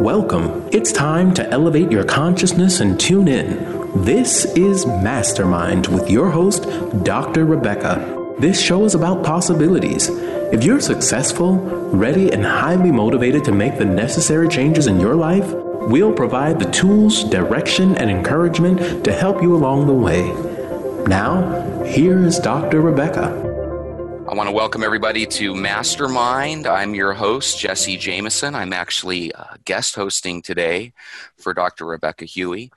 Welcome. It's time to elevate your consciousness and tune in. This is Mastermind with your host, Dr. Rebekah. This show is about possibilities. If you're successful, ready, and highly motivated to make the necessary changes in your life, we'll provide the tools, direction, and encouragement to help you along the way. Now, here is Dr. Rebekah. I want to welcome everybody to Mastermind. I'm your host, Jesse Jameson. I'm actually uh, guest hosting today for Dr. Rebekah Hughey.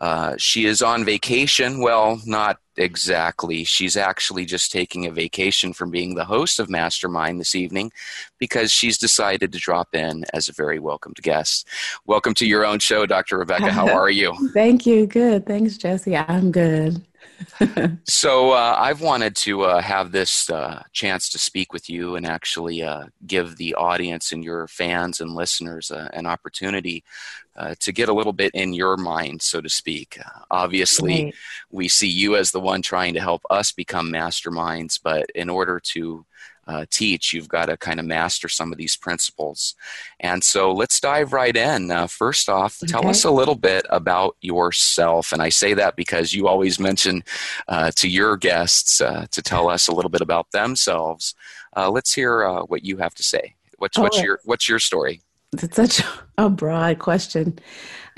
Uh, she is on vacation. Well, not exactly. She's actually just taking a vacation from being the host of Mastermind this evening because she's decided to drop in as a very welcomed guest. Welcome to your own show, Dr. Rebekah. How are you? Thank you. Good. Thanks, Jesse. I'm good. so uh, I've wanted to uh, have this uh, chance to speak with you and actually uh, give the audience and your fans and listeners uh, an opportunity uh, to get a little bit in your mind, so to speak. obviously, right. we see you as the one trying to help us become masterminds, but in order to uh, teach, you've got to kind of master some of these principles. And so let's dive right in. Uh, first off, okay. tell us a little bit about yourself. And I say that because you always mention uh, to your guests uh, to tell us a little bit about themselves. Uh, let's hear uh, what you have to say. What's, oh, what's your what's your story? It's such a broad question.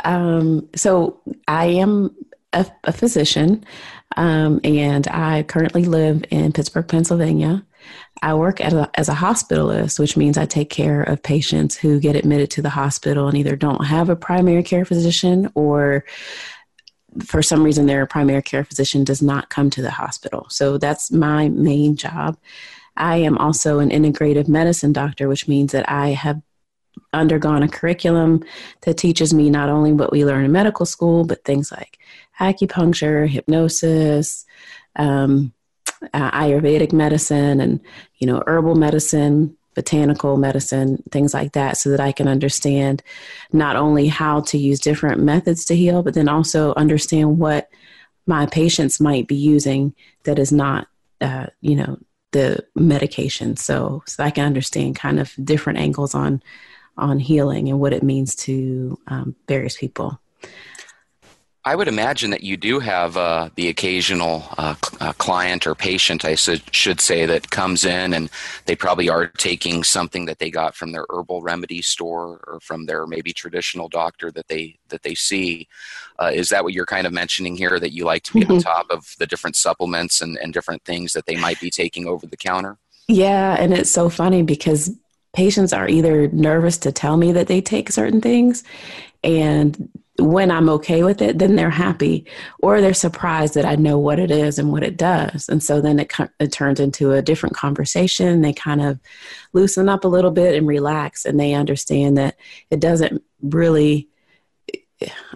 Um, so I am a, a physician, um, and I currently live in Pittsburgh, Pennsylvania. I work a, as a hospitalist, which means I take care of patients who get admitted to the hospital and either don't have a primary care physician or for some reason their primary care physician does not come to the hospital. So that's my main job. I am also an integrative medicine doctor, which means that I have undergone a curriculum that teaches me not only what we learn in medical school, but things like acupuncture, hypnosis, um, uh, Ayurvedic medicine and, you know, herbal medicine, botanical medicine, things like that, so that I can understand not only how to use different methods to heal, but then also understand what my patients might be using that is not, uh, you know, the medication. So, so I can understand kind of different angles on on healing and what it means to um, various people. I would imagine that you do have uh, the occasional uh, uh, client or patient, I should say, that comes in and they probably are taking something that they got from their herbal remedy store or from their maybe traditional doctor that they that they see. Uh, is that what you're kind of mentioning here? That you like to be mm-hmm. on top of the different supplements and, and different things that they might be taking over the counter? Yeah, and it's so funny because patients are either nervous to tell me that they take certain things and when I'm okay with it, then they're happy, or they're surprised that I know what it is and what it does. And so then it, it turns into a different conversation. They kind of loosen up a little bit and relax, and they understand that it doesn't really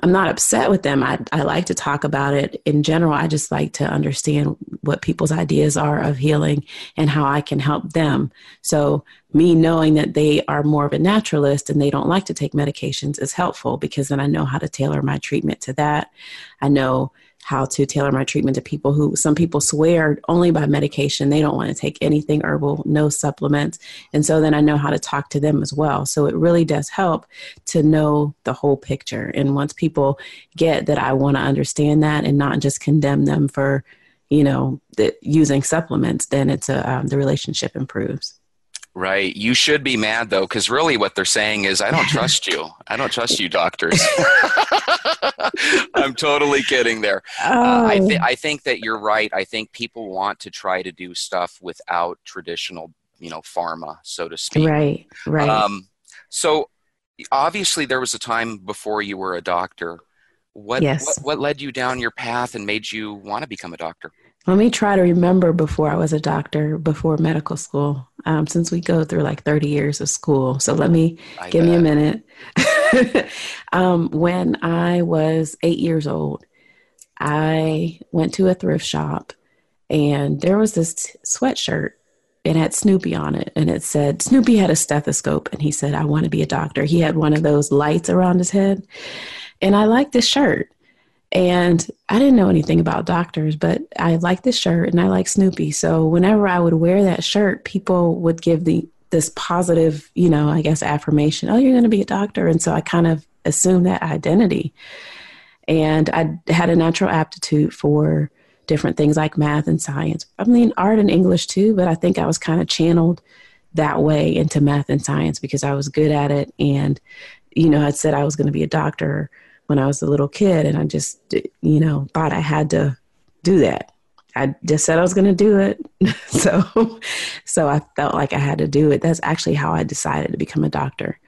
I'm not upset with them. I, I like to talk about it in general. I just like to understand what people's ideas are of healing and how I can help them. So, me knowing that they are more of a naturalist and they don't like to take medications is helpful because then I know how to tailor my treatment to that. I know how to tailor my treatment to people who some people swear only by medication. They don't want to take anything herbal no supplements. And so then i know how to talk to them as well. So it really does help to know the whole picture. And once people get that i want to understand that and not just condemn them for you know using supplements then it's a um, the relationship improves Right. You should be mad though, because really what they're saying is, I don't trust you. I don't trust you, doctors. I'm totally kidding there. Oh. Uh, I, th- oh. I think that you're right. I think people want to try to do stuff without traditional, you know, pharma, so to speak. Right. Right. Um, so obviously, there was a time before you were a doctor. What, yes. what what led you down your path and made you want to become a doctor? Let me try to remember before I was a doctor, before medical school, um, since we go through like 30 years of school. So let me I give bet. me a minute. um, when I was eight years old, I went to a thrift shop and there was this sweatshirt. It had Snoopy on it and it said, Snoopy had a stethoscope and he said, I want to be a doctor. He had one of those lights around his head. And I liked this shirt. And I didn't know anything about doctors, but I liked this shirt and I like Snoopy. So whenever I would wear that shirt, people would give the this positive, you know, I guess affirmation. Oh, you're going to be a doctor, and so I kind of assumed that identity. And I had a natural aptitude for different things like math and science. I mean, art and English too, but I think I was kind of channeled that way into math and science because I was good at it. And, you know, I'd said I was going to be a doctor when I was a little kid, and I just, you know, thought I had to do that. I just said I was going to do it. so, so I felt like I had to do it. That's actually how I decided to become a doctor.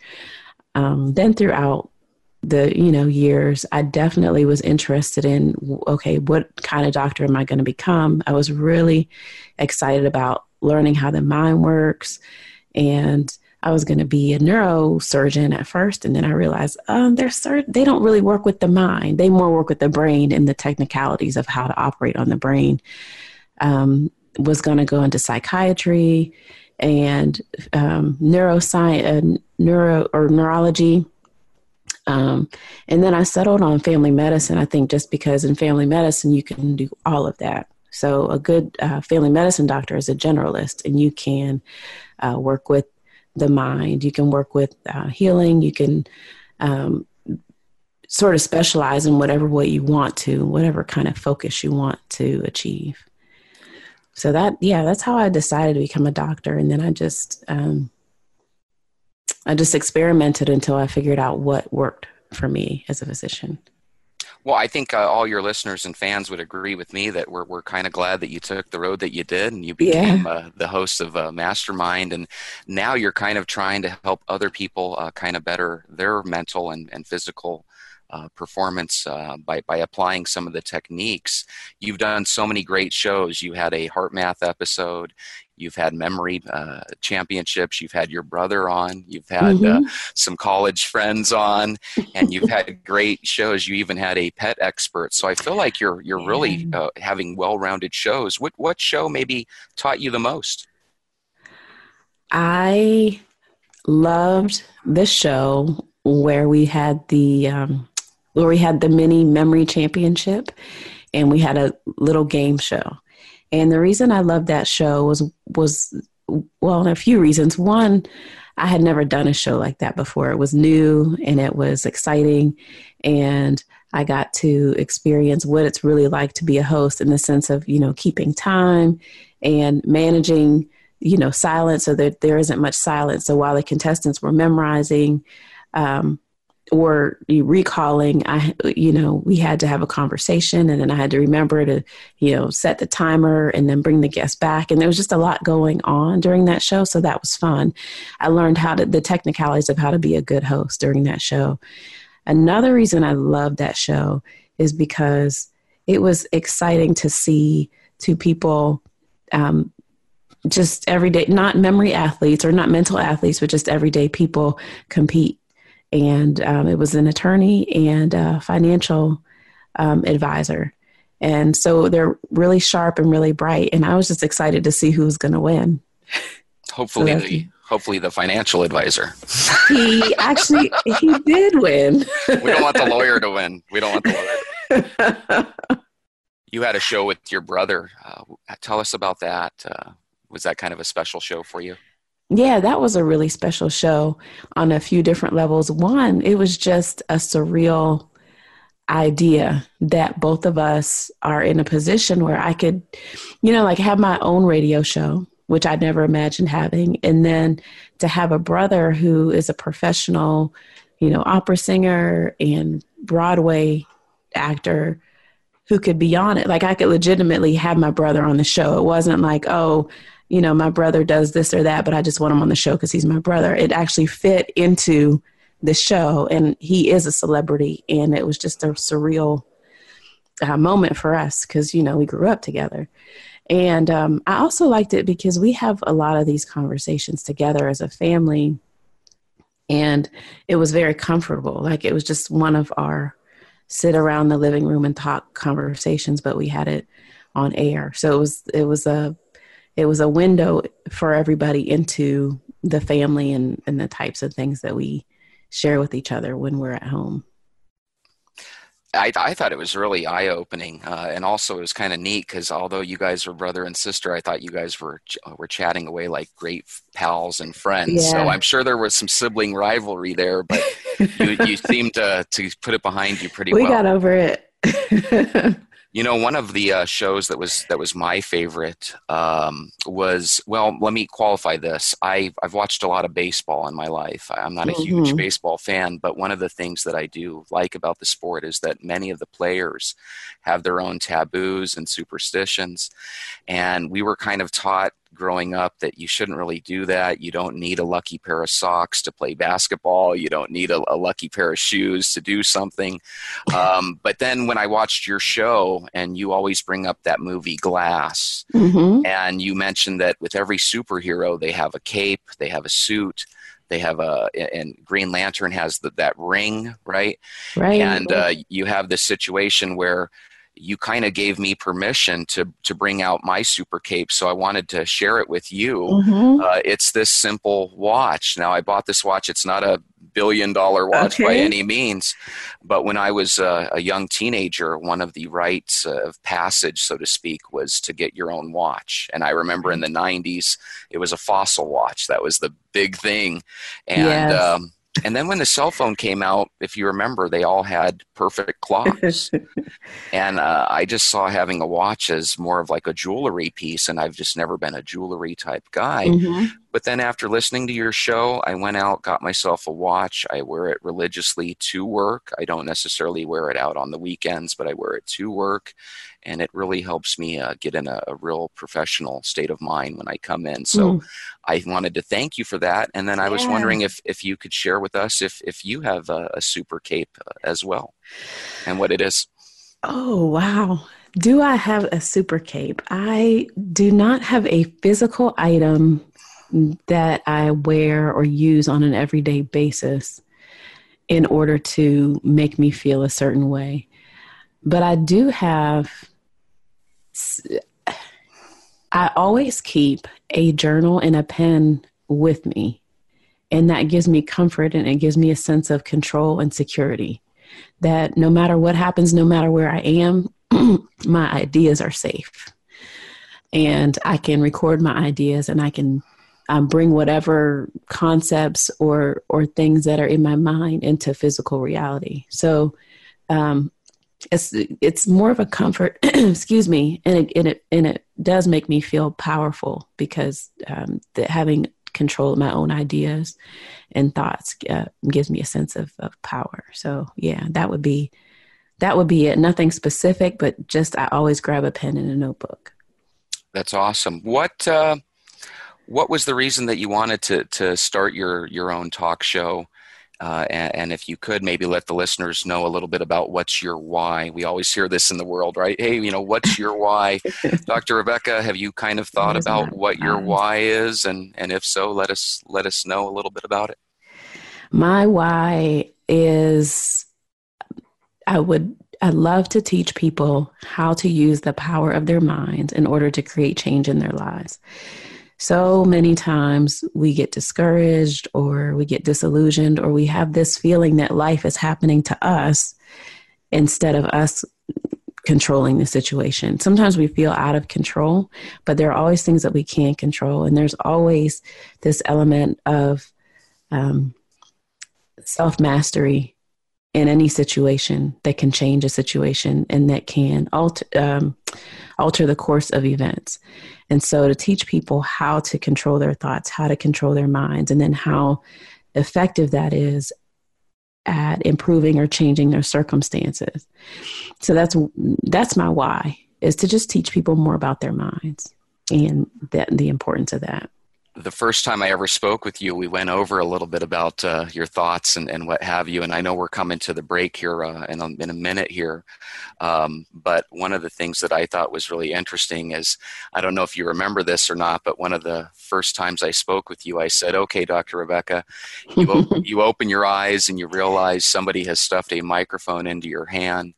Um, then throughout the you know years i definitely was interested in okay what kind of doctor am i going to become i was really excited about learning how the mind works and i was going to be a neurosurgeon at first and then i realized um, they're sur- they don't really work with the mind. They more work with the brain and the technicalities of how to operate on the brain. Um, was going to go into psychiatry and um, neuroscience uh, neuro or neurology. Um, and then I settled on family medicine, I think, just because in family medicine, you can do all of that. So, a good uh, family medicine doctor is a generalist, and you can uh, work with the mind, you can work with uh, healing, you can um, sort of specialize in whatever way you want to, whatever kind of focus you want to achieve. So, that, yeah, that's how I decided to become a doctor. And then I just, um, I just experimented until I figured out what worked for me as a physician. Well, I think uh, all your listeners and fans would agree with me that we're, we're kind of glad that you took the road that you did and you became yeah. uh, the host of uh, Mastermind. And now you're kind of trying to help other people uh, kind of better their mental and, and physical uh, performance uh, by, by applying some of the techniques. You've done so many great shows. You had a HeartMath episode. You've had memory uh, championships. You've had your brother on. You've had uh, mm-hmm. uh, some college friends on, and you've had great shows. You even had a pet expert. So I feel like you're you're really uh, having well-rounded shows. What what show maybe taught you the most? I loved this show where we had the um, where we had the mini memory championship, and we had a little game show and the reason I loved that show was was well, a few reasons. One, I had never done a show like that before. It was new and it was exciting and I got to experience what it's really like to be a host in the sense of, you know, keeping time and managing, you know, silence so that there isn't much silence. So while the contestants were memorizing, um, or recalling i you know we had to have a conversation and then i had to remember to you know set the timer and then bring the guest back. And there was just a lot going on during that show so that was fun. I learned how to the technicalities of how to be a good host during that show. Another reason i loved that show is because it was exciting to see two people um, just everyday not memory athletes or not mental athletes but just everyday people compete and um, it was an attorney and a financial um, advisor. And so they're really sharp and really bright. And I was just excited to see who was going to win. Hopefully, so the, hopefully the financial advisor. He actually he did win. we don't want the lawyer to win. We don't want the lawyer. you had a show with your brother. Uh, tell us about that. Uh, was that kind of a special show for you? Yeah, that was a really special show on a few different levels. One, it was just a surreal idea that both of us are in a position where I could, you know, like have my own radio show, which I'd never imagined having, and then to have a brother who is a professional, you know, opera singer and Broadway actor who could be on it. Like I could legitimately have my brother on the show. It wasn't like, oh, you know, my brother does this or that, but I just want him on the show because he's my brother. It actually fit into the show, and he is a celebrity, and it was just a surreal uh, moment for us because you know we grew up together. And um, I also liked it because we have a lot of these conversations together as a family, and it was very comfortable. Like it was just one of our sit around the living room and talk conversations, but we had it on air. So it was it was a it was a window for everybody into the family and, and the types of things that we share with each other when we're at home. I, I thought it was really eye opening, uh, and also it was kind of neat because although you guys were brother and sister, I thought you guys were were chatting away like great pals and friends. Yeah. So I'm sure there was some sibling rivalry there, but you, you seemed to to put it behind you pretty we well. We got over it. You know, one of the uh, shows that was that was my favorite um, was well. Let me qualify this. I I've watched a lot of baseball in my life. I'm not a mm-hmm. huge baseball fan, but one of the things that I do like about the sport is that many of the players have their own taboos and superstitions, and we were kind of taught growing up that you shouldn't really do that. You don't need a lucky pair of socks to play basketball. You don't need a, a lucky pair of shoes to do something. Um, but then when I watched your show, and you always bring up that movie Glass, mm-hmm. and you mentioned that with every superhero, they have a cape, they have a suit they have a and green lantern has the, that ring right right and uh, you have this situation where you kind of gave me permission to to bring out my super cape so i wanted to share it with you mm-hmm. uh, it's this simple watch now i bought this watch it's not a billion dollar watch okay. by any means but when i was uh, a young teenager one of the rites of passage so to speak was to get your own watch and i remember in the 90s it was a fossil watch that was the big thing and yes. um, and then when the cell phone came out, if you remember, they all had perfect clocks. and uh, I just saw having a watch as more of like a jewelry piece, and I've just never been a jewelry type guy. Mm-hmm. But then after listening to your show, I went out, got myself a watch. I wear it religiously to work. I don't necessarily wear it out on the weekends, but I wear it to work. And it really helps me uh, get in a, a, real professional state of mind when I come in. So mm. I wanted to thank you for that. And then I yeah. was wondering if, if you could share with us if, if you have a, a super cape uh, as well and what it is. Oh, wow. Do I have a super cape? I do not have a physical item that I wear or use on an everyday basis in order to make me feel a certain way. But I do have, I always keep a journal and a pen with me. And that gives me comfort and it gives me a sense of control and security. That no matter what happens, no matter where I am, my ideas are safe. And I can record my ideas and I can um, bring whatever concepts or or things that are in my mind into physical reality. So um, it's it's more of a comfort. excuse me, and it, and it and it does make me feel powerful because um, having control of my own ideas and thoughts uh, gives me a sense of, of power. So yeah, that would be that would be it. Nothing specific, but just I always grab a pen and a notebook. That's awesome. What uh, what was the reason that you wanted to to start your your own talk show? Uh, and, and, if you could maybe let the listeners know a little bit about what's your why. We always hear this in the world, right? Hey, you know, what's your why? Dr. Rebekah, have you kind of thought about what your why is? And, and if so, let us, let us know a little bit about it. My why is I would, I love to teach people how to use the power of their minds in order to create change in their lives so many times we get discouraged or we get disillusioned or we have this feeling that life is happening to us instead of us controlling the situation. Sometimes we feel out of control, but there are always things that we can't control. And there's always this element of um, self mastery in any situation that can change a situation and that can alter, um, alter the course of events. And so to teach people how to control their thoughts, how to control their minds, and then how effective that is at improving or changing their circumstances. So that's that's my why is to just teach people more about their minds and that the importance of that the first time I ever spoke with you, we went over a little bit about uh, your thoughts and, and what have you. And I know we're coming to the break here uh, in, a, in a minute here. Um, but one of the things that I thought was really interesting is I don't know if you remember this or not, but one of the first times I spoke with you, I said, Okay, Dr. Rebekah, you, op- you open your eyes and you realize somebody has stuffed a microphone into your hand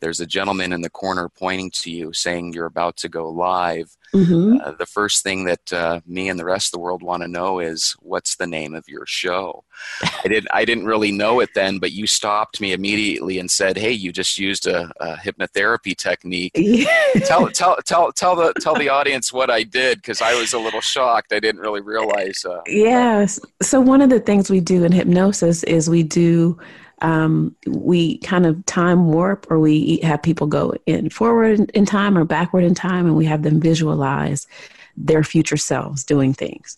there's a gentleman in the corner pointing to you saying you're about to go live, mm-hmm. uh, the first thing that uh, me and the rest of the world want to know is what's the name of your show? I didn't I didn't really know it then, but you stopped me immediately and said, "Hey, you just used a, a hypnotherapy technique." tell tell tell tell the tell the audience what I did because I was a little shocked. I didn't really realize. Uh, yes. So one of the things we do in hypnosis is we do um, we kind of time warp or we have people go in forward in time or backward in time and we have them visualize their future selves doing things.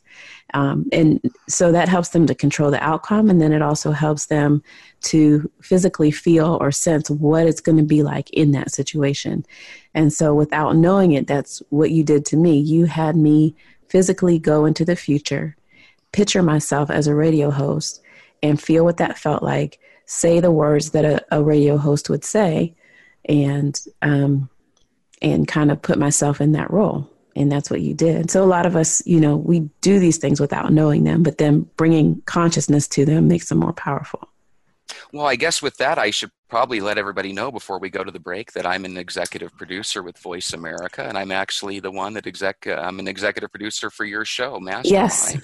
Um, and so that helps them to control the outcome and then it also helps them to physically feel or sense what it's going to be like in that situation. And so without knowing it that's what you did to me. You had me physically go into the future picture myself as a radio host and feel what that felt like say the words that a, a radio host would say and um, and kind of put myself in that role. And that's what you did. So a lot of us you know we do these things without knowing them but then bringing consciousness to them makes them more powerful. Well i guess with that i should probably let everybody know before we go to the break that i'm an executive producer with voice america and i'm actually the one that exec i'm an executive producer for your show mastermind. Yes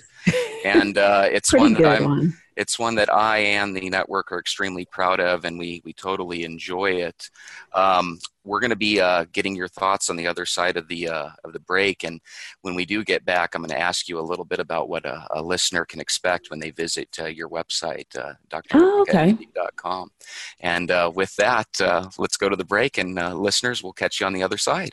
and uh, it's one that i'm one it's one that I and the network are extremely proud of, and we we totally enjoy it. Um, we're going to be uh, getting your thoughts on the other side of the uh, of the break, and when we do get back, I'm going to ask you a little bit about what a, a listener can expect when they visit uh, your website, uh, drcom. And uh, with that, uh, let's go to the break, and uh, listeners, we'll catch you on the other side.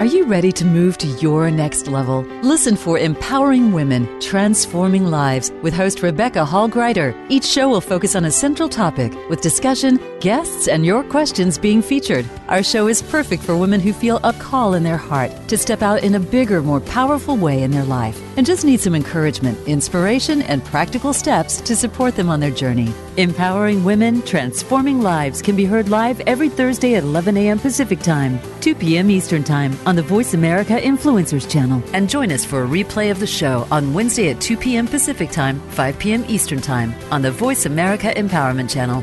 Are you ready to move to your next level? Listen for Empowering Women, Transforming Lives with host Rebecca Hall Gruyter. Each show will focus on a central topic with discussion, guests, and your questions being featured. Our show is perfect for women who feel a call in their heart to step out in a bigger, more powerful way in their life and just need some encouragement, inspiration, and practical steps to support them on their journey. Empowering Women, Transforming Lives can be heard live every Thursday at 11 a.m. Pacific Time, 2 p.m. Eastern Time on the Voice America Influencers channel. And join us for a replay of the show on Wednesday at 2 p.m. Pacific Time, 5 p.m. Eastern Time on the Voice America Empowerment channel.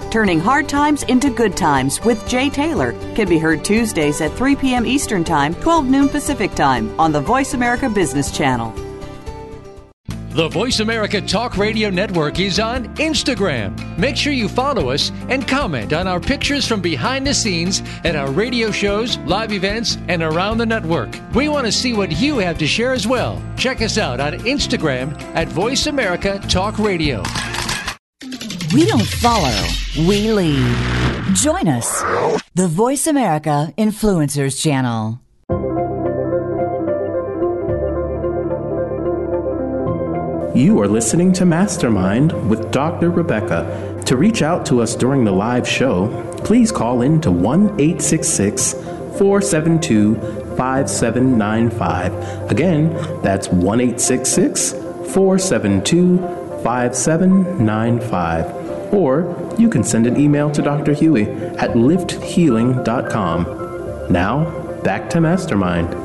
Turning Hard Times into Good Times with Jay Taylor can be heard Tuesdays at 3 p.m. Eastern Time, 12 noon Pacific Time on the Voice America Business Channel. The Voice America Talk Radio Network is on Instagram. Make sure you follow us and comment on our pictures from behind the scenes at our radio shows, live events, and around the network. We want to see what you have to share as well. Check us out on Instagram at Voice America Talk Radio. We don't follow, we lead. Join us, the Voice America Influencers Channel. You are listening to Mastermind with Dr. Rebekah. To reach out to us during the live show, please call in to 1 866 472 5795. Again, that's 1 866 472 5795. Or you can send an email to Dr. Hughey at lifthealing.com. Now, back to Mastermind.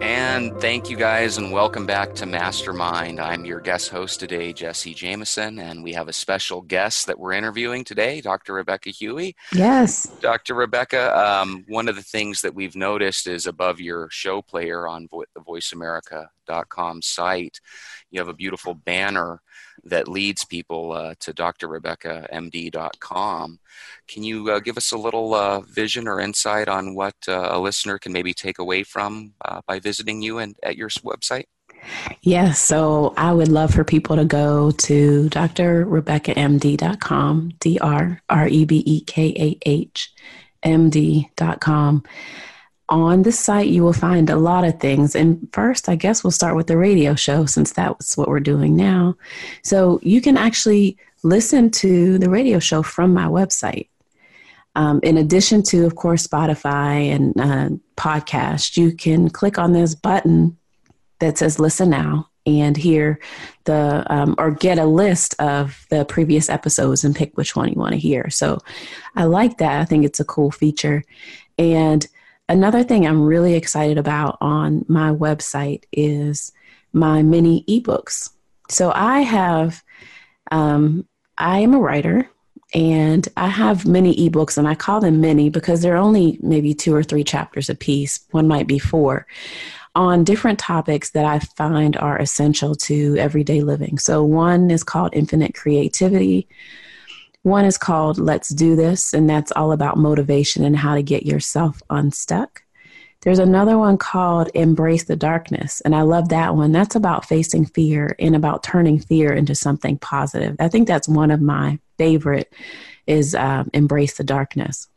And thank you guys, and welcome back to Mastermind. I'm your guest host today, Jesse Jameson, and we have a special guest that we're interviewing today, Dr. Rebekah Hughey. Yes. Dr. Rebekah, um, one of the things that we've noticed is above your show player on vo- the voiceamerica.com site, you have a beautiful banner that leads people uh, to drrebekahmd.com. Can you uh, give us a little uh, vision or insight on what uh, a listener can maybe take away from uh, by visiting you and at your website? Yes, so I would love for people to go to drrebekahmd.com, D R R E B E K A H M D.com. on the site, you will find a lot of things. And first, I guess we'll start with the radio show since that's what we're doing now. So you can actually listen to the radio show from my website. Um, in addition to, of course, Spotify and uh, podcast, you can click on this button that says listen now and hear the um, or get a list of the previous episodes and pick which one you want to hear so i like that i think it's a cool feature and another thing i'm really excited about on my website is my mini ebooks so i have um, i am a writer and I have many ebooks, and I call them mini because they're only maybe two or three chapters a piece. One might be four on different topics that I find are essential to everyday living. So, one is called Infinite Creativity. One is called Let's Do This, and that's all about motivation and how to get yourself unstuck. There's another one called Embrace the Darkness, and I love that one. That's about facing fear and about turning fear into something positive. I think that's one of my favorite is um, embrace the darkness.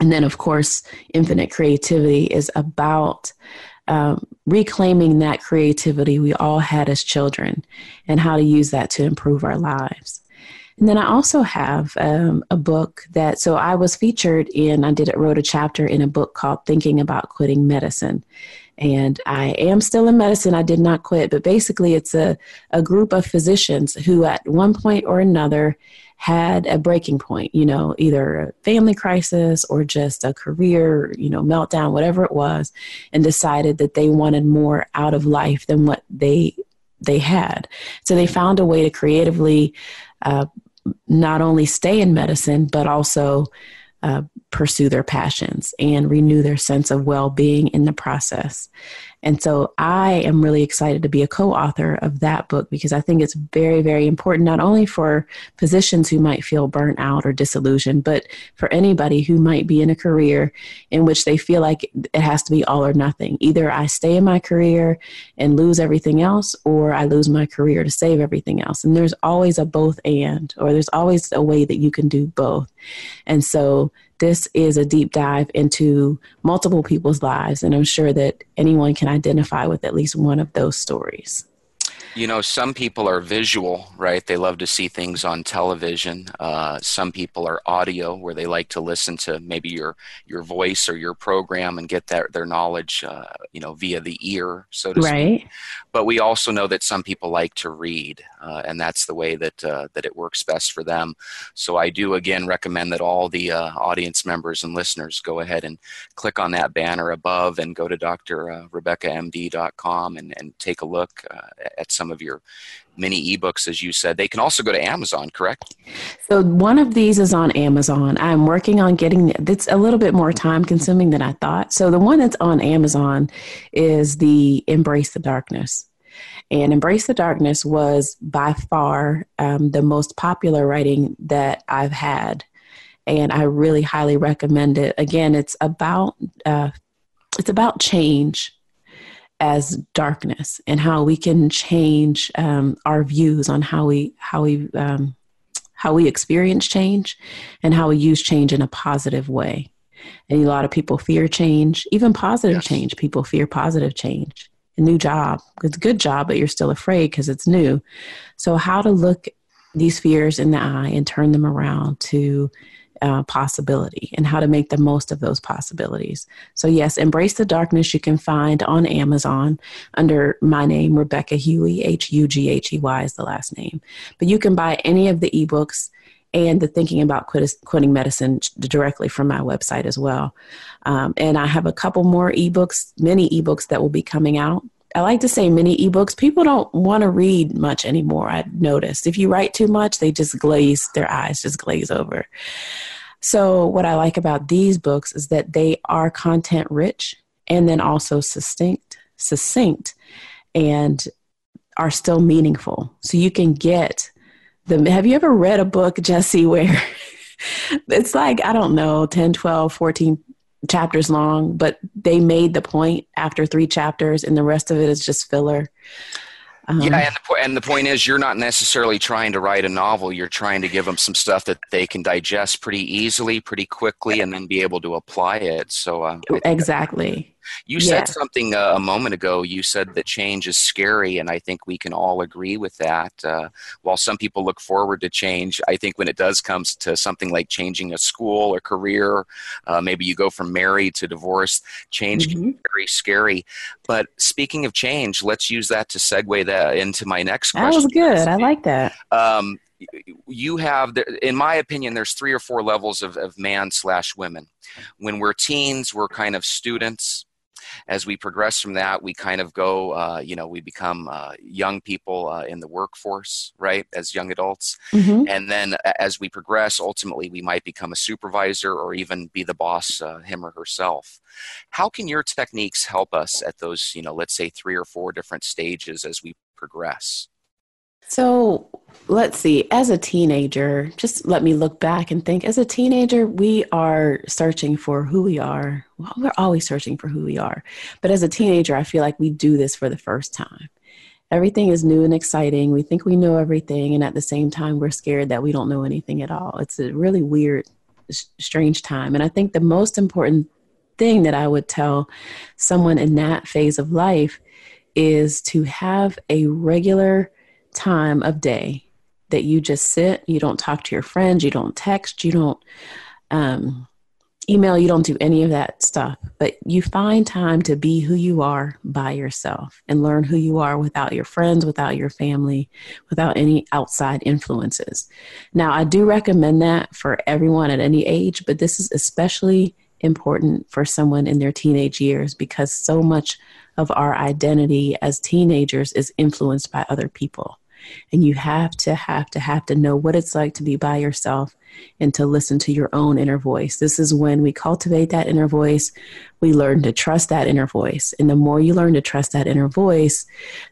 And then, of course, infinite creativity is about um, reclaiming that creativity we all had as children and how to use that to improve our lives. And then I also have um, a book that, so I was featured in, I did it wrote a chapter in a book called Thinking About Quitting Medicine and I am still in medicine. I did not quit, but basically, it's a, a group of physicians who, at one point or another, had a breaking point, you know, either a family crisis or just a career, you know, meltdown, whatever it was, and decided that they wanted more out of life than what they they had. So they found a way to creatively uh, not only stay in medicine, but also uh, pursue their passions and renew their sense of well being in the process. And so I am really excited to be a co author of that book because I think it's very, very important, not only for physicians who might feel burnt out or disillusioned, but for anybody who might be in a career in which they feel like it has to be all or nothing. Either I stay in my career and lose everything else, or I lose my career to save everything else. And there's always a both and, or there's always a way that you can do both. And so this is a deep dive into multiple people's lives, and I'm sure that anyone can identify with at least one of those stories you know, some people are visual, right? They love to see things on television. Uh, some people are audio, where they like to listen to maybe your your voice or your program and get their their knowledge, uh, you know, via the ear, so to right. speak. But we also know that some people like to read, uh, and that's the way that uh, that it works best for them. So I do again recommend that all the uh, audience members and listeners go ahead and click on that banner above and go to drrebekahmd.com and and take a look uh, at some of your mini ebooks, as you said. They can also go to Amazon, correct? So one of these is on Amazon. I'm working on getting it's a little bit more time consuming than I thought. So the one that's on Amazon is the Embrace the Darkness. And Embrace the Darkness was by far um, the most popular writing that I've had. And I really highly recommend it. Again, it's about uh, it's about change as darkness and how we can change um, our views on how we how we um, how we experience change and how we use change in a positive way. And a lot of people fear change, even positive yes. change. People fear positive change. New job, it's a good job, but you're still afraid because it's new. So, how to look these fears in the eye and turn them around to uh, possibility and how to make the most of those possibilities. So, yes, Embrace the Darkness you can find on Amazon under my name, Rebekah Hughey. H U G H E Y is the last name. But you can buy any of the ebooks and the thinking about quit, quitting medicine directly from my website as well. Um, and I have a couple more ebooks, many ebooks that will be coming out. I like to say mini ebooks. People don't want to read much anymore. I noticed if you write too much, they just glaze their eyes, just glaze over. So, what I like about these books is that they are content rich and then also succinct, succinct, and are still meaningful. So you can get them. Have you ever read a book, Jesse, where it's like, I don't know, 10, 12, 14 chapters long, but they made the point after three chapters and the rest of it is just filler? Um, yeah, and the, po- and the point is, you're not necessarily trying to write a novel. You're trying to give them some stuff that they can digest pretty easily, pretty quickly, and then be able to apply it. So uh, exactly. You said something uh, a moment ago. You said that change is scary, and I think we can all agree with that. Uh, while some people look forward to change, I think when it does come to something like changing a school or career, uh, maybe you go from married to divorce, change mm-hmm. can be very scary. But speaking of change, let's use that to segue that into my next question. That was good. I like that. Um, you have, in my opinion, there's three or four levels of, of man slash women. When we're teens, we're kind of students as we progress from that, we kind of go, uh, you know, we become uh, young people uh, in the workforce, right, as young adults. Mm-hmm. And then as we progress, ultimately, we might become a supervisor or even be the boss, uh, him or herself. How can your techniques help us at those, you know, let's say three or four different stages as we progress? So let's see, as a teenager, just let me look back and think as a teenager, we are searching for who we are. Well, we're always searching for who we are. But as a teenager, I feel like we do this for the first time. Everything is new and exciting. We think we know everything. And at the same time, we're scared that we don't know anything at all. It's a really weird, strange time. And I think the most important thing that I would tell someone in that phase of life is to have a regular, time of day that you just sit, you don't talk to your friends, you don't text, you don't um, email, you don't do any of that stuff, but you find time to be who you are by yourself and learn who you are without your friends, without your family, without any outside influences. Now, I do recommend that for everyone at any age, but this is especially important for someone in their teenage years because so much of our identity as teenagers is influenced by other people. And you have to, have to, have to know what it's like to be by yourself and to listen to your own inner voice. This is when we cultivate that inner voice, we learn to trust that inner voice. And the more you learn to trust that inner voice,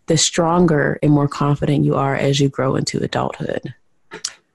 the stronger and more confident you are as you grow into adulthood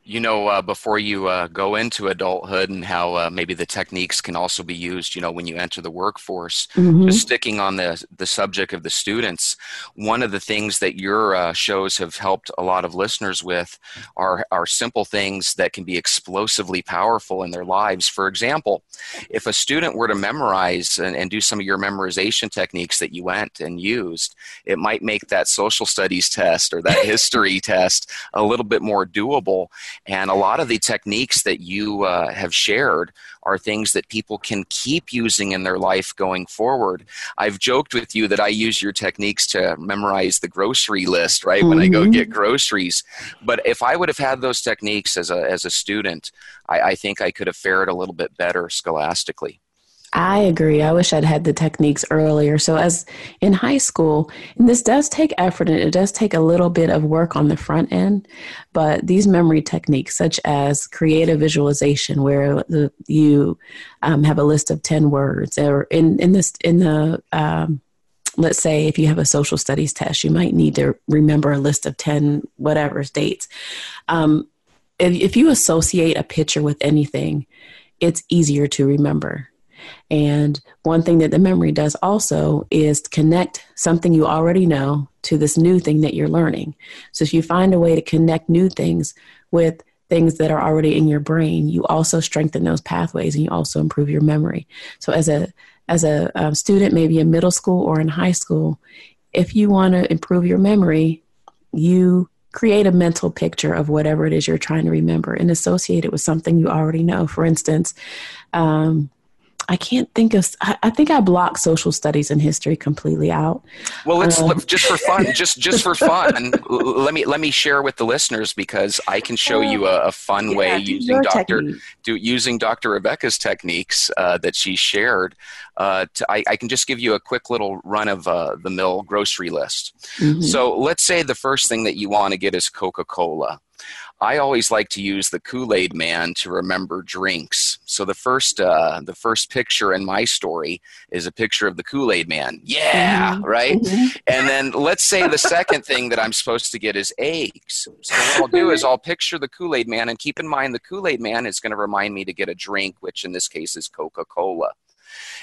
you know, uh, before you uh, go into adulthood and how uh, maybe the techniques can also be used, you know, when you enter the workforce. Mm-hmm. Just sticking on the the subject of the students, one of the things that your uh, shows have helped a lot of listeners with are are simple things that can be explosively powerful in their lives. For example, if a student were to memorize and, and do some of your memorization techniques that you went and used, it might make that social studies test or that history test a little bit more doable and a lot of the techniques that you uh, have shared are things that people can keep using in their life going forward. I've joked with you that I use your techniques to memorize the grocery list, right, mm-hmm. when I go get mm-hmm. groceries. But if I would have had those techniques as a, as a student, I, I think I could have fared a little bit better scholastically. I agree. I wish I'd had the techniques earlier. So, as in high school, and this does take effort and it does take a little bit of work on the front end, but these memory techniques, such as creative visualization, where you um, have a list of 10 words, or in, in, this, in the um, let's say if you have a social studies test, you might need to remember a list of 10 whatever dates. Um, if, if you associate a picture with anything, it's easier to remember. And one thing that the memory does also is connect something you already know to this new thing that you're learning. So if you find a way to connect new things with things that are already in your brain, you also strengthen those pathways and you also improve your memory. So as a as a um, student, maybe in middle school or in high school, if you want to improve your memory, you create a mental picture of whatever it is you're trying to remember and associate it with something you already know. For instance, um, I can't think of. I think I block social studies and history completely out. Well, let's um, just for fun, just just for fun. let me let me share with the listeners because I can show you a, a fun yeah, way using Doctor do, using Doctor Rebekah's techniques uh, that she shared. Uh, to, I, I, can just give you a quick little run of uh, the mill grocery list. Mm-hmm. So let's say the first thing that you want to get is Coca Cola. I always like to use the Kool Aid Man to remember drinks. So the first uh, the first picture in my story is a picture of the Kool Aid Man. Yeah, mm-hmm. right. Mm-hmm. And then let's say the second thing that I'm supposed to get is eggs. So what I'll do is I'll picture the Kool Aid Man, and keep in mind the Kool Aid Man is going to remind me to get a drink, which in this case is Coca Cola.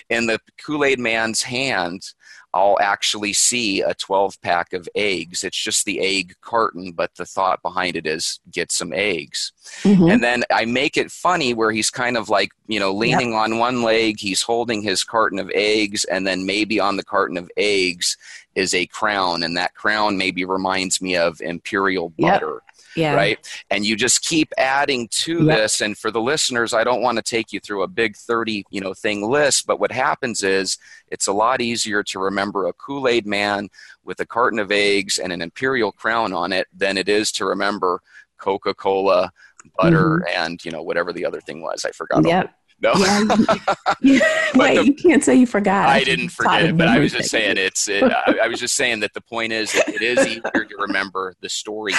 In the Kool Aid Man's hand, I'll actually see a 12 pack of eggs. It's just the egg carton, but the thought behind it is get some eggs. Mm-hmm. And then I make it funny where he's kind of like, you know, leaning yep. on one leg, he's holding his carton of eggs, and then maybe on the carton of eggs is a crown, and that crown maybe reminds me of imperial butter. Yep yeah. right and you just keep adding to yep. this and for the listeners i don't want to take you through a big 30 you know thing list but what happens is it's a lot easier to remember a kool-aid man with a carton of eggs and an imperial crown on it than it is to remember coca-cola butter mm-hmm. and you know whatever the other thing was i forgot yep. No. Yeah. Wait, the, you can't say you forgot. I didn't forget it, but I was just saying it's. It, I, I, was just saying that the point is it is easier to remember the story.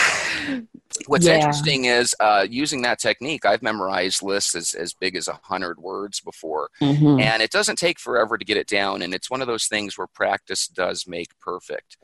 What's yeah. interesting is uh, using that technique. I've memorized lists as, as big as a hundred words before, mm-hmm. and it doesn't take forever to get it down. And it's one of those things where practice does make perfect.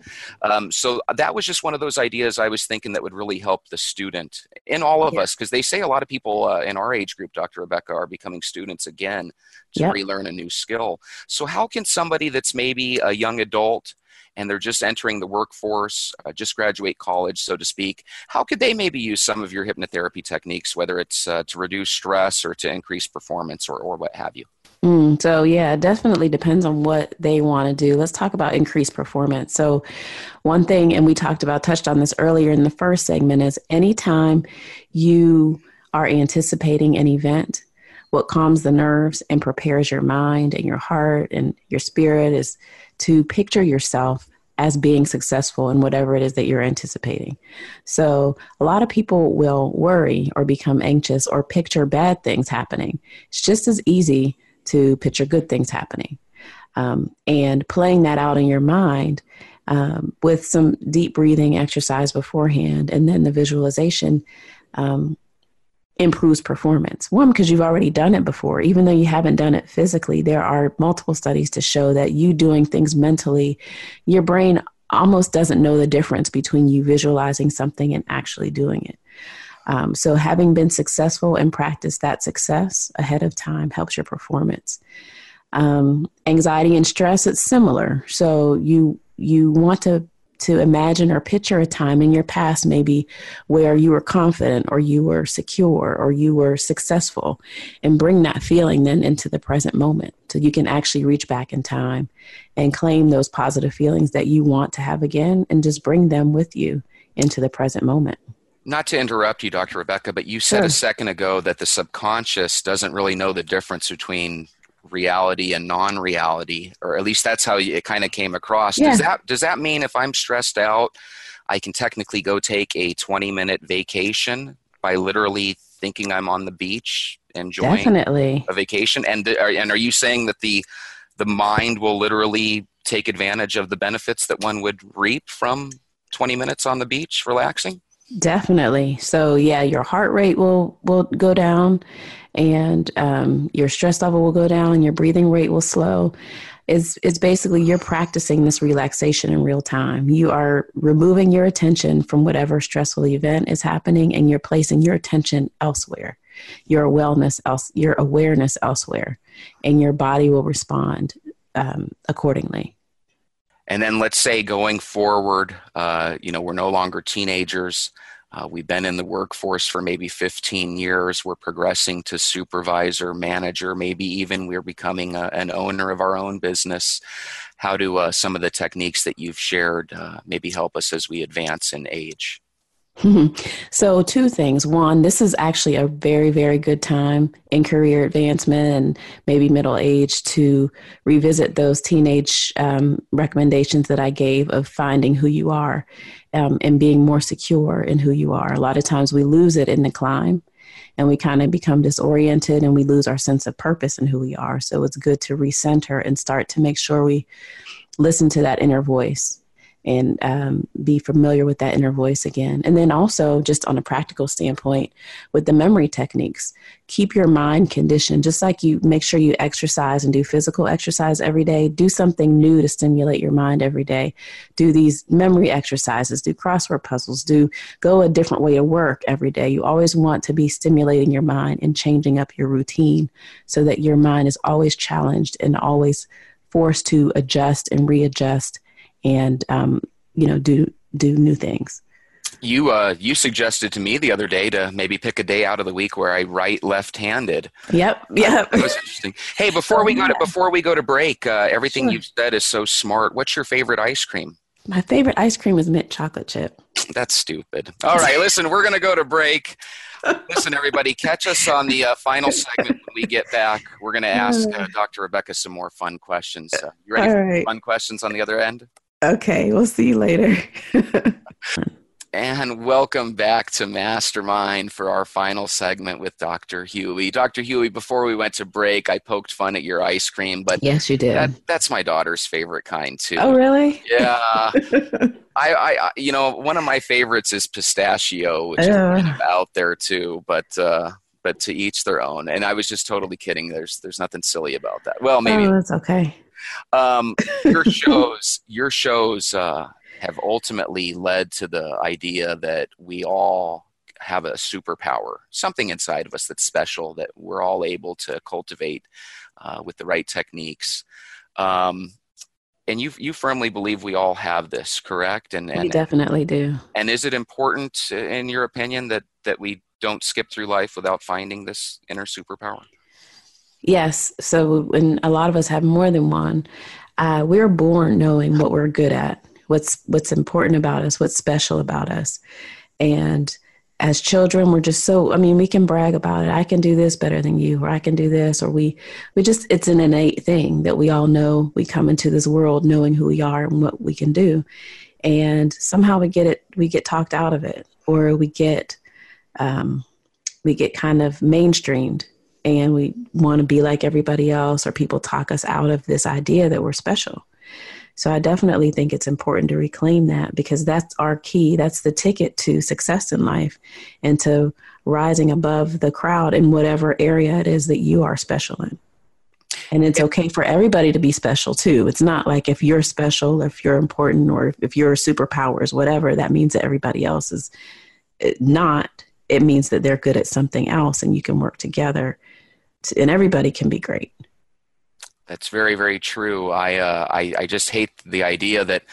Um, so that was just one of those ideas I was thinking that would really help the student in all of yeah. us because they say a lot of people uh, in our age group, Dr. Rebekah, are becoming students students again to yep. relearn a new skill. So, how can somebody that's maybe a young adult and they're just entering the workforce, uh, just graduate college, so to speak, how could they maybe use some of your hypnotherapy techniques, whether it's uh, to reduce stress or to increase performance or, or what have you? Mm, so, yeah, it definitely depends on what they want to do. Let's talk about increased performance. So, one thing, and we talked about, touched on this earlier in the first segment, is anytime you are anticipating an event, what calms the nerves and prepares your mind and your heart and your spirit is to picture yourself as being successful in whatever it is that you're anticipating. So, a lot of people will worry or become anxious or picture bad things happening. It's just as easy to picture good things happening. Um, and playing that out in your mind um, with some deep breathing exercise beforehand and then the visualization um, improves performance. One, because you've already done it before. Even though you haven't done it physically, there are multiple studies to show that you doing things mentally, your brain almost doesn't know the difference between you visualizing something and actually doing it. Um, so, having been successful and practice that success ahead of time helps your performance. Um, anxiety and stress, it's similar. So, you you want to to imagine or picture a time in your past, maybe where you were confident or you were secure or you were successful, and bring that feeling then into the present moment so you can actually reach back in time and claim those positive feelings that you want to have again and just bring them with you into the present moment. Not to interrupt you, Dr. Rebekah, but you said sure. a second ago that the subconscious doesn't really know the difference between reality and non-reality or at least that's how it kind of came across yeah. does that does that mean if i'm stressed out i can technically go take a 20 minute vacation by literally thinking i'm on the beach enjoying Definitely. a vacation and are, and are you saying that the the mind will literally take advantage of the benefits that one would reap from 20 minutes on the beach relaxing Definitely. So yeah, your heart rate will will go down, and um, your stress level will go down, your breathing rate will slow. It's it's basically you're practicing this relaxation in real time. You are removing your attention from whatever stressful event is happening, and you're placing your attention elsewhere, your wellness else, your awareness elsewhere, and your body will respond um, accordingly. And then let's say going forward, uh, you know, we're no longer teenagers. Uh, we've been in the workforce for maybe 15 years. We're progressing to supervisor, manager, maybe even we're becoming a, an owner of our own business. How do uh, some of the techniques that you've shared uh, maybe help us as we advance in age? so, two things. One, this is actually a very, very good time in career advancement and maybe middle age to revisit those teenage um, recommendations that I gave of finding who you are um, and being more secure in who you are. A lot of times we lose it in the climb and we kind of become disoriented and we lose our sense of purpose and who we are. So, it's good to recenter and start to make sure we listen to that inner voice and um, be familiar with that inner voice again. And then also, just on a practical standpoint, with the memory techniques, keep your mind conditioned. Just like you make sure you exercise and do physical exercise every day, do something new to stimulate your mind every day. Do these memory exercises, do crossword puzzles, do go a different way to work every day. You always want to be stimulating your mind and changing up your routine so that your mind is always challenged and always forced to adjust and readjust and um, you know do do new things. You uh, you suggested to me the other day to maybe pick a day out of the week where I write left-handed. Yep, yep. that was interesting. Hey, before we go to before we go to break, uh, everything sure. you've said is so smart. What's your favorite ice cream? My favorite ice cream is mint chocolate chip. That's stupid. All right, listen, we're going to go to break. Listen, everybody, catch us on the uh, final segment when we get back. We're going to ask uh, Dr. Rebekah some more fun questions. Uh, you ready All for right. fun questions on the other end? Okay, we'll see you later. and welcome back to Mastermind for our final segment with Dr. Hughey. Dr. Hughey, before we went to break, I poked fun at your ice cream, but yes, you did. That, that's my daughter's favorite kind too. Oh, really? Yeah. I, I, you know, one of my favorites is pistachio, which uh. is kind of out there too, but. uh but to each their own. And I was just totally kidding. There's there's nothing silly about that. Well, maybe oh, that's okay. Um, your shows, your shows uh, have ultimately led to the idea that we all have a superpower, something inside of us that's special that we're all able to cultivate uh, with the right techniques. Um, and you you firmly believe we all have this, correct? And, and we definitely do. And is it important, in your opinion, that that we don't skip through life without finding this inner superpower? Yes. So, and a lot of us have more than one. Uh, we're born knowing what we're good at, what's what's important about us, what's special about us, and as children we're just so i mean we can brag about it i can do this better than you or i can do this or we we just it's an innate thing that we all know we come into this world knowing who we are and what we can do and somehow we get it we get talked out of it or we get um, we get kind of mainstreamed and we want to be like everybody else or people talk us out of this idea that we're special. So I definitely think it's important to reclaim that because that's our key. That's the ticket to success in life and to rising above the crowd in whatever area it is that you are special in. And it's okay for everybody to be special too. It's not like if you're special, if you're important, or if you're superpowers, whatever, that means that everybody else is eh, not. It means that they're good at something else and you can work together and everybody can be great. That's very, very true. I, uh, I, I just hate the idea that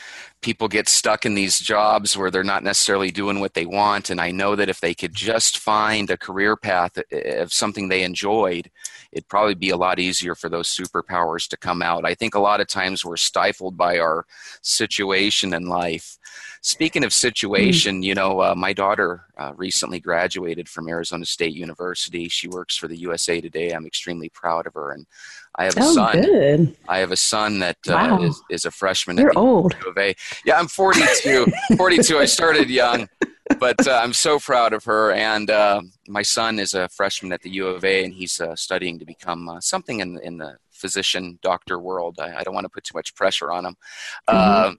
people get stuck in these jobs where they're not necessarily doing what they want. And I know that if they could just find a career path of something they enjoyed, it'd probably be a lot easier for those superpowers to come out. I think a lot of times we're stifled by our situation in life. Speaking of situation, you know, uh, my daughter uh, recently graduated from Arizona State University. She works for the USA Today. I'm extremely proud of her, and I have a oh, son. Good. I have a son that uh, wow. is, is, a freshman. You're at the old. U of A. Yeah, I'm 42. 42. I started young, but uh, I'm so proud of her. And uh, my son is a freshman at the U of A, and he's uh, studying to become something in in the physician doctor world. I, I, don't want to put too much pressure on him. Mm-hmm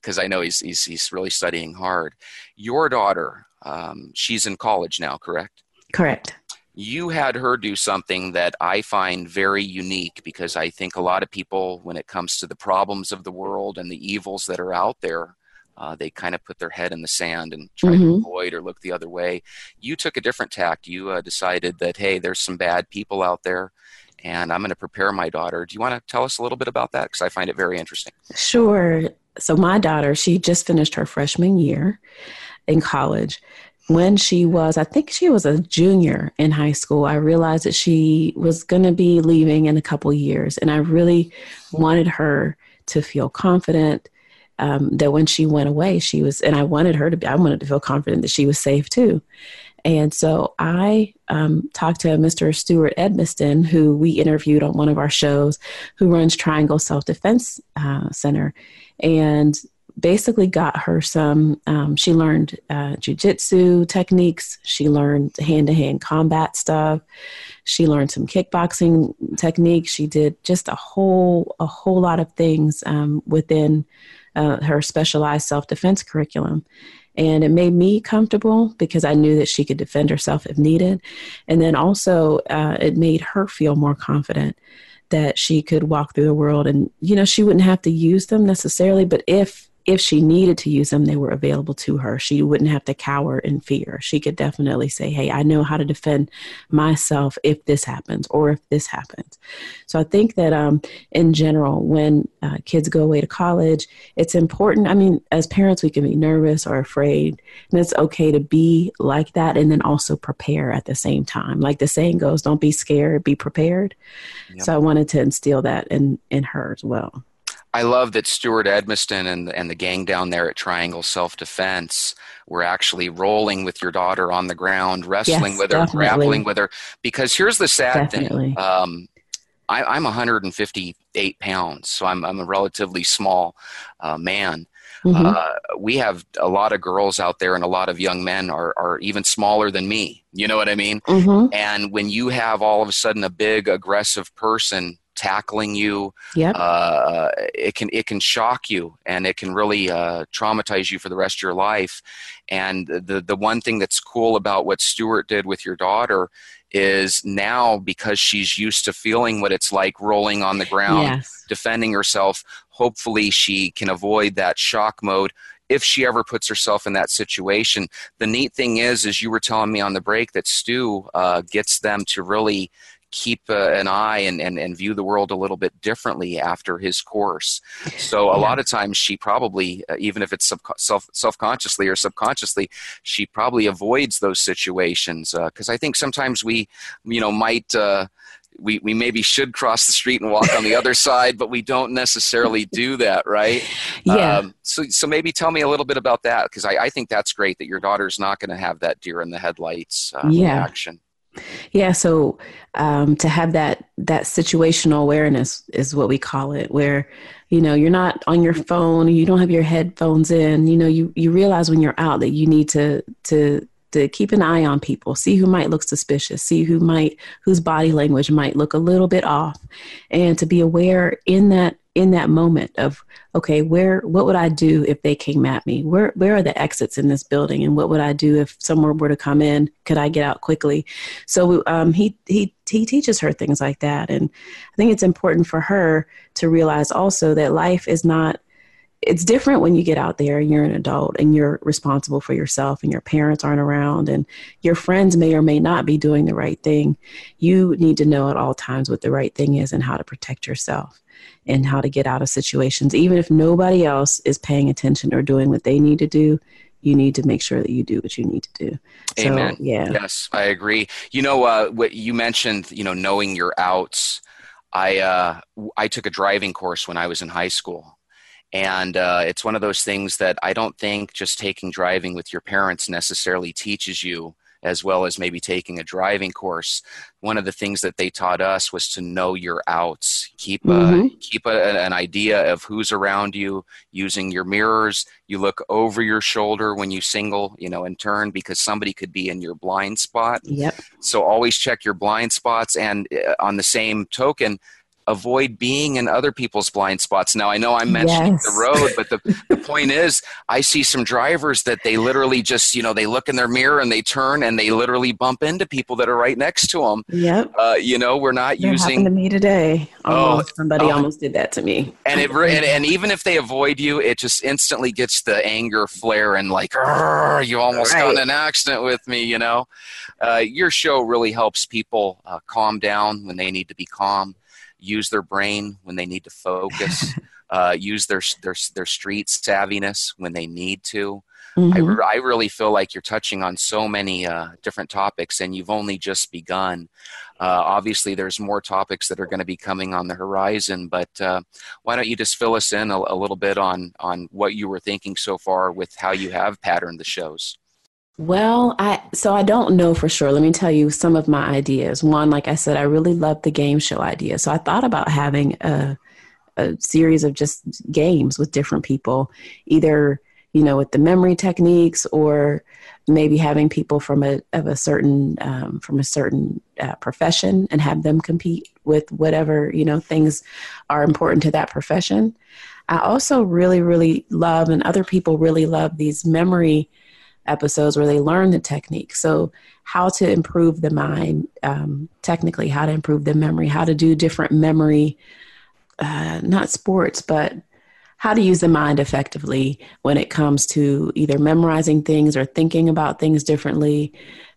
because I know he's, he's, he's really studying hard. Your daughter, um, she's in college now, correct? Correct. You had her do something that I find very unique because I think a lot of people, when it comes to the problems of the world and the evils that are out there, uh, they kind of put their head in the sand and try mm-hmm. to avoid or look the other way. You took a different tact. You uh, decided that, hey, there's some bad people out there and I'm going to prepare my daughter. Do you want to tell us a little bit about that? Because I find it very interesting. Sure so my daughter, she just finished her freshman year in college. When she was, I think she was a junior in high school, I realized that she was going to be leaving in a couple years. And I really wanted her to feel confident um, that when she went away, she was, and I wanted her to be, I wanted to feel confident that she was safe too. And so I um, talked to Mr. Stuart Edmiston, who we interviewed on one of our shows, who runs Triangle Self Defense uh, Center. And basically got her some. Um, she learned uh, jujitsu techniques. She learned hand to hand combat stuff. She learned some kickboxing techniques. She did just a whole a whole lot of things um, within uh, her specialized self defense curriculum. And it made me comfortable because I knew that she could defend herself if needed. And then also, uh, it made her feel more confident that she could walk through the world. And, you know, she wouldn't have to use them necessarily, but if if she needed to use them, they were available to her. She wouldn't have to cower in fear. She could definitely say, Hey, I know how to defend myself if this happens or if this happens. So I think that um, in general, when uh, kids go away to college, it's important. I mean, as parents, we can be nervous or afraid, and it's okay to be like that and then also prepare at the same time. Like the saying goes, don't be scared, be prepared. Yep. So I wanted to instill that in, in her as well. I love that Stuart Edmiston and and the gang down there at Triangle Self Defense were actually rolling with your daughter on the ground, wrestling yes, with her, definitely. grappling with her. Because here's the sad definitely. thing: um, I, am 158 pounds, so I'm I'm a relatively small uh, man. Mm-hmm. Uh, we have a lot of girls out there, and a lot of young men are are even smaller than me. You know what I mean? Mm-hmm. And when you have all of a sudden a big aggressive person tackling you. Yep. Uh, it can it can shock you and it can really uh, traumatize you for the rest of your life. And the the one thing that's cool about what Stuart did with your daughter is now because she's used to feeling what it's like rolling on the ground, yes. defending herself. Hopefully, she can avoid that shock mode if she ever puts herself in that situation. The neat thing is, as you were telling me on the break, that Stu uh, gets them to really keep uh, an eye and, and, and view the world a little bit differently after his course. So a yeah. lot of times she probably, uh, even if it's sub- self self consciously or subconsciously, she probably avoids those situations because uh, I think sometimes we, you know, might. Uh, we, we maybe should cross the street and walk on the other side, but we don't necessarily do that, right? Yeah. Um, so, so maybe tell me a little bit about that because I, I think that's great that your daughter's not going to have that deer in the headlights uh, yeah. reaction. Yeah, so um, to have that that situational awareness is what we call it, where you know you're not on your phone, you don't have your headphones in. You know, you you realize when you're out that you need to to to keep an eye on people, see who might look suspicious, see who might whose body language might look a little bit off, and to be aware in that in that moment of okay where what would i do if they came at me? Where where are the exits in this building? And what would i do if someone were to come in? Could i get out quickly? So um, he he he teaches her things like that. And i think it's important for her to realize also that life is not it's different when you get out there and you're an adult and you're responsible for yourself and your parents aren't around and your friends may or may not be doing the right thing. You need to know at all times what the right thing is and how to protect yourself and how to get out of situations. Even if nobody else is paying attention or doing what they need to do, you need to make sure that you do what you need to do. Amen. So, yeah. Yes, I agree. You know, uh, what you mentioned, you know, knowing your outs. I uh, I took a driving course when I was in high school, and uh, it's one of those things that I don't think just taking driving with your parents necessarily teaches you as well as maybe taking a driving course. One of the things that they taught us was to know your outs. Keep a, mm-hmm. keep a, an idea of who's around you using your mirrors. You look over your shoulder when you single, you know, in turn because somebody could be in your blind spot. Yep. So always check your blind spots. And uh, on the same token, avoid being in other people's blind spots. Now, I know I'm mentioning yes. the road, but the, the point is, I see some drivers that they literally just, you know, they look in their mirror and they turn and they literally bump into people that are right next to them. Yep. Uh, you know, we're not that using. Happened to me today. Almost. Oh, Somebody oh. almost did that to me. And it and, and, even if they avoid you, it just instantly gets the anger flare and like, you almost right. got in an accident with me. You know, uh, your show really helps people uh, calm down when they need to be calm use their brain when they need to focus, uh, use their, their, their street savviness when they need to. Mm-hmm. I, re- I really feel like you're touching on so many uh, different topics, and you've only just begun. Uh, obviously, there's more topics that are going to be coming on the horizon, but uh, why don't you just fill us in a, a, little bit on on what you were thinking so far with how you have patterned the shows? Well, I so I don't know for sure. Let me tell you some of my ideas. One, like I said, I really love the game show idea. So I thought about having a a series of just games with different people, either you know with the memory techniques or maybe having people from a of a certain um, from a certain uh, profession and have them compete with whatever you know things are important to that profession. I also really really love and other people really love these memory episodes where they learn the technique. So, how to improve the mind, um, technically, how to improve the memory, how to do different memory, uh, not sports, but how to use the mind effectively when it comes to either memorizing things or thinking about things differently,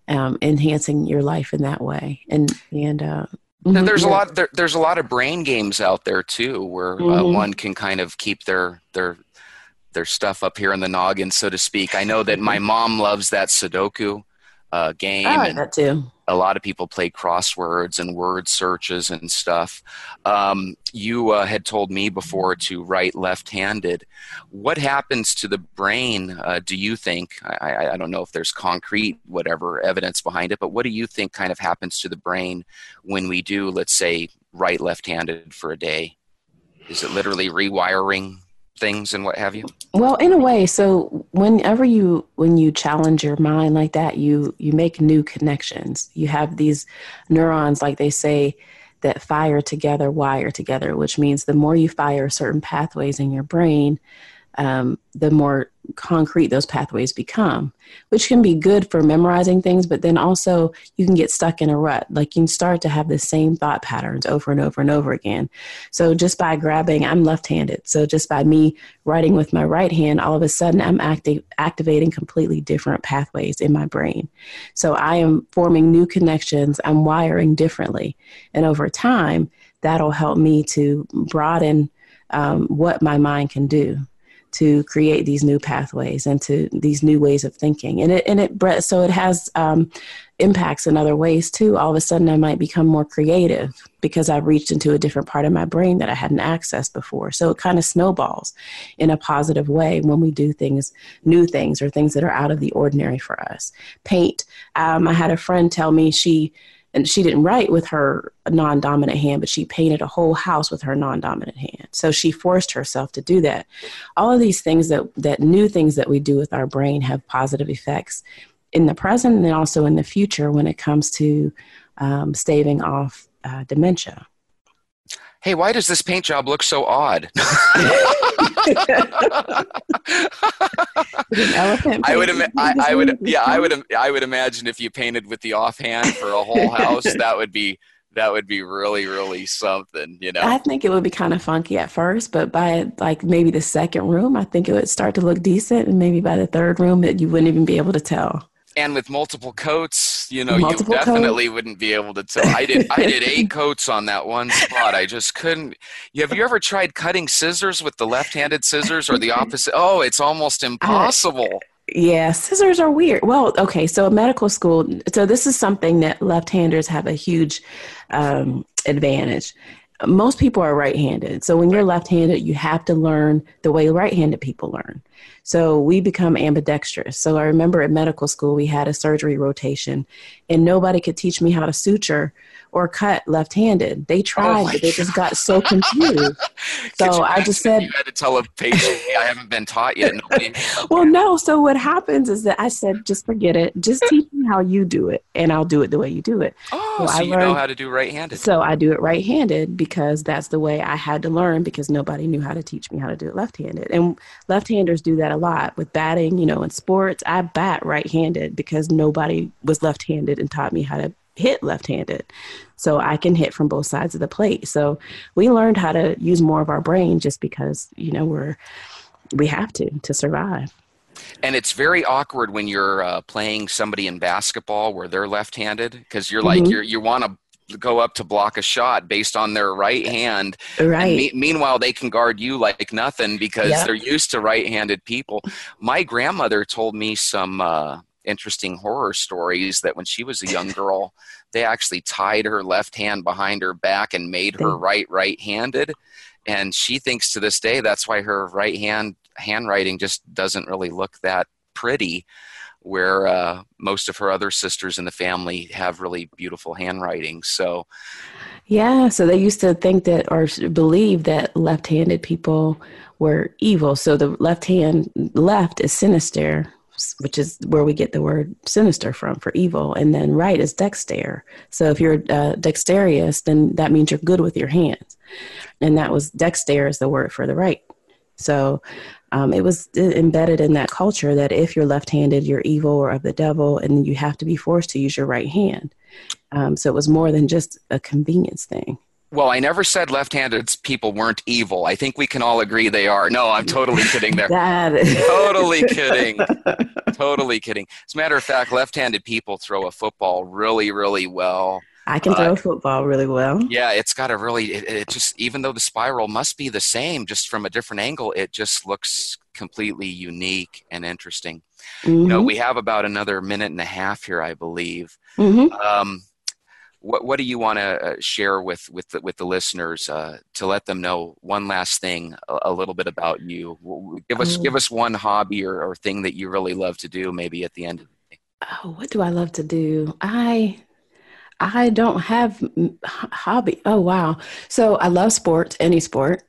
um, enhancing your life in that way. And, and, uh, mm-hmm, there's yeah. a lot there, there's a lot of brain games out there too where uh, mm-hmm. uh, one can kind of keep their their their stuff up here in the noggin, so to speak. I know that my mom loves that Sudoku uh, game. I like that too. A lot of people play crosswords and word searches and stuff. Um, you uh, had told me before to write left-handed. What happens to the brain? Uh, do you think? I, I don't know if there's concrete whatever evidence behind it, but what do you think kind of happens to the brain when we do, let's say, write left-handed for a day? Is it literally rewiring things and what have you? Well, in a way. So whenever you when you challenge your mind like that, you you make new connections. You have these neurons, like they say, that fire together, wire together, which means the more you fire certain pathways in your brain, um, the more concrete those pathways become, which can be good for memorizing things, but then also you can get stuck in a rut. Like you can start to have the same thought patterns over and over and over again. So just by grabbing, I'm left handed. So just by me writing with my right hand, all of a sudden I'm acti- activating completely different pathways in my brain. So I am forming new connections, I'm wiring differently. And over time, that'll help me to broaden um, what my mind can do to create these new pathways and to these new ways of thinking. And it and it so it has um, impacts in other ways too. All of a sudden, I might become more creative because I've reached into a different part of my brain that I hadn't accessed before. So it kind of snowballs in a positive way when we do things, new things, or things that are out of the ordinary for us. Paint. Um, I had a friend tell me she and she didn't write with her non-dominant hand but she painted a whole house with her non-dominant hand. So she forced herself to do that. All of these things that that new things that we do with our brain have positive effects in the present and also in the future when it comes to um, staving off uh, dementia hey, why does this paint job look so odd? I would, Im- I, I, would, yeah, I would, I would imagine if you painted with the offhand for a whole house, that would be, that would be really, really something, you know. I think it would be kind of funky at first, but by like maybe the second room, I think it would start to look decent, and maybe by the third room, that you wouldn't even be able to tell and with multiple coats, you know, multiple you definitely coats. wouldn't be able to tell. I did I did eight coats on that one spot. I just couldn't. Have you ever tried cutting scissors with the left-handed scissors or the opposite? Oh, it's almost impossible. yeah, scissors are weird. Well, okay, so medical school. So this is something that left-handers have a huge um, advantage most people are right handed. So when you're left handed, you have to learn the way right handed people learn. So we become ambidextrous. So I remember at medical school, we had a surgery rotation, and nobody could teach me how to suture or cut left-handed. They oh tried, oh but they just got so confused. so I just said, "You had to tell a patient, I haven't been taught yet." well, no. So what happens is that I said, "Just forget it. Just teach me how you do it, and I'll do it the way you do it." Oh, so, so I you learned, know how to do right-handed. So I do it right-handed because that's the way I had to learn because nobody knew how to teach me how to do it left-handed, and left-handers do that a lot with batting. You know, in sports, I bat right-handed because nobody was left-handed and taught me how to hit left handed. So I can hit from both sides of the plate. So we learned how to use more of our brain just because, you know, we're, we have to to survive. And it's very awkward when you're uh, playing somebody in basketball where they're left-handed because you're like mm-hmm. you're, you want to go up to block a shot based on their right hand. Right. Me- meanwhile, they can guard you like nothing because yep. they're used to right-handed people. My grandmother told me some uh, interesting horror stories that when she was a young girl, they actually tied her left hand behind her back and made her right right handed. And she thinks to this day that's why her right hand handwriting just doesn't really look that pretty where uh, most of her other sisters in the family have really beautiful handwriting. So, Yeah, so they used to think that or believe that left-handed people were evil. So the left hand left is sinister, which is where we get the word sinister from for evil, and then right is dexter. So if you're uh, dexterous, then that means you're good with your hands, and that was dexter is the word for the right. So um, it was embedded in that culture that if you're left-handed, you're evil or of the devil, and you have to be forced to use your right hand. Um, so it was more than just a convenience thing. Well, I never said left-handed people weren't evil. I think we can all agree they are. No, I'm totally kidding there. totally kidding. totally kidding. As a matter of fact, left-handed people throw a football really, really well. I can throw uh, a football really well. Yeah, it's got a really. It, it, just even though the spiral must be the same, just from a different angle, it just looks completely unique and interesting. Mm-hmm. You know, mm-hmm. we have about another minute and a half here, I believe. Mm-hmm. Um, what what do you want to uh, share with with the, with the listeners uh, to let them know one last thing a, a little bit about you give us give oh. us one hobby or, or thing that you really love to do maybe at the end of the day oh what do i love to do i i don't have hobby oh wow so i love sports any sport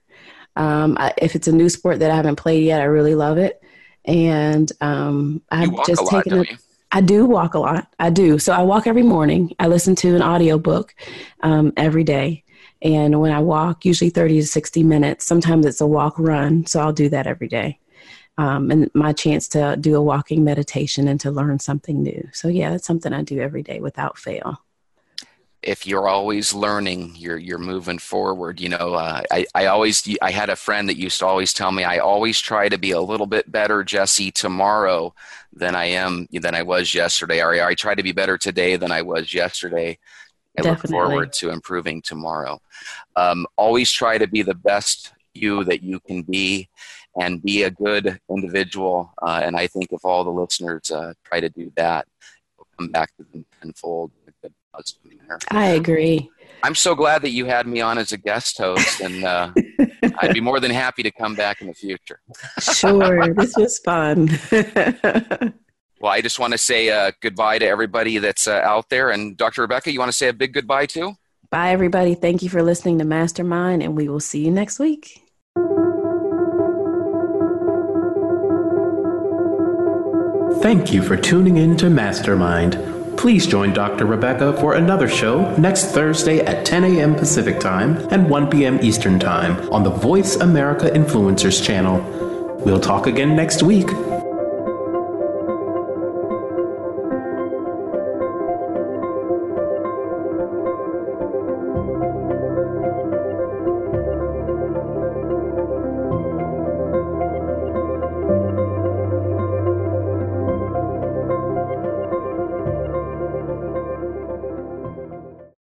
um, I, if it's a new sport that i haven't played yet i really love it and um, i've just taken it I do walk a lot. I do. So I walk every morning. I listen to an audiobook um, every day. And when I walk, usually 30 to 60 minutes, sometimes it's a walk run. So I'll do that every day. Um, and my chance to do a walking meditation and to learn something new. So, yeah, that's something I do every day without fail if you're always learning, you're you're moving forward. You know, uh, I I always I had a friend that used to always tell me I always try to be a little bit better, Jesse, tomorrow than I am than I was yesterday. Or I try to be better today than I was yesterday. I Definitely. look forward to improving tomorrow. Um, always try to be the best you that you can be and be a good individual. Uh, and I think if all the listeners uh, try to do that, it'll come back to them tenfold there. I agree. I'm so glad that you had me on as a guest host, and uh, I'd be more than happy to come back in the future. sure, this was fun. well, I just want to say uh, goodbye to everybody that's uh, out there. And Dr. Rebekah, you want to say a big goodbye too? Bye, everybody. Thank you for listening to Mastermind, and we will see you next week. Thank you for tuning in to Mastermind Please join Dr. Rebekah for another show next Thursday at 10 a.m. Pacific Time and 1 p.m. Eastern Time on the Voice America Influencers channel. We'll talk again next week.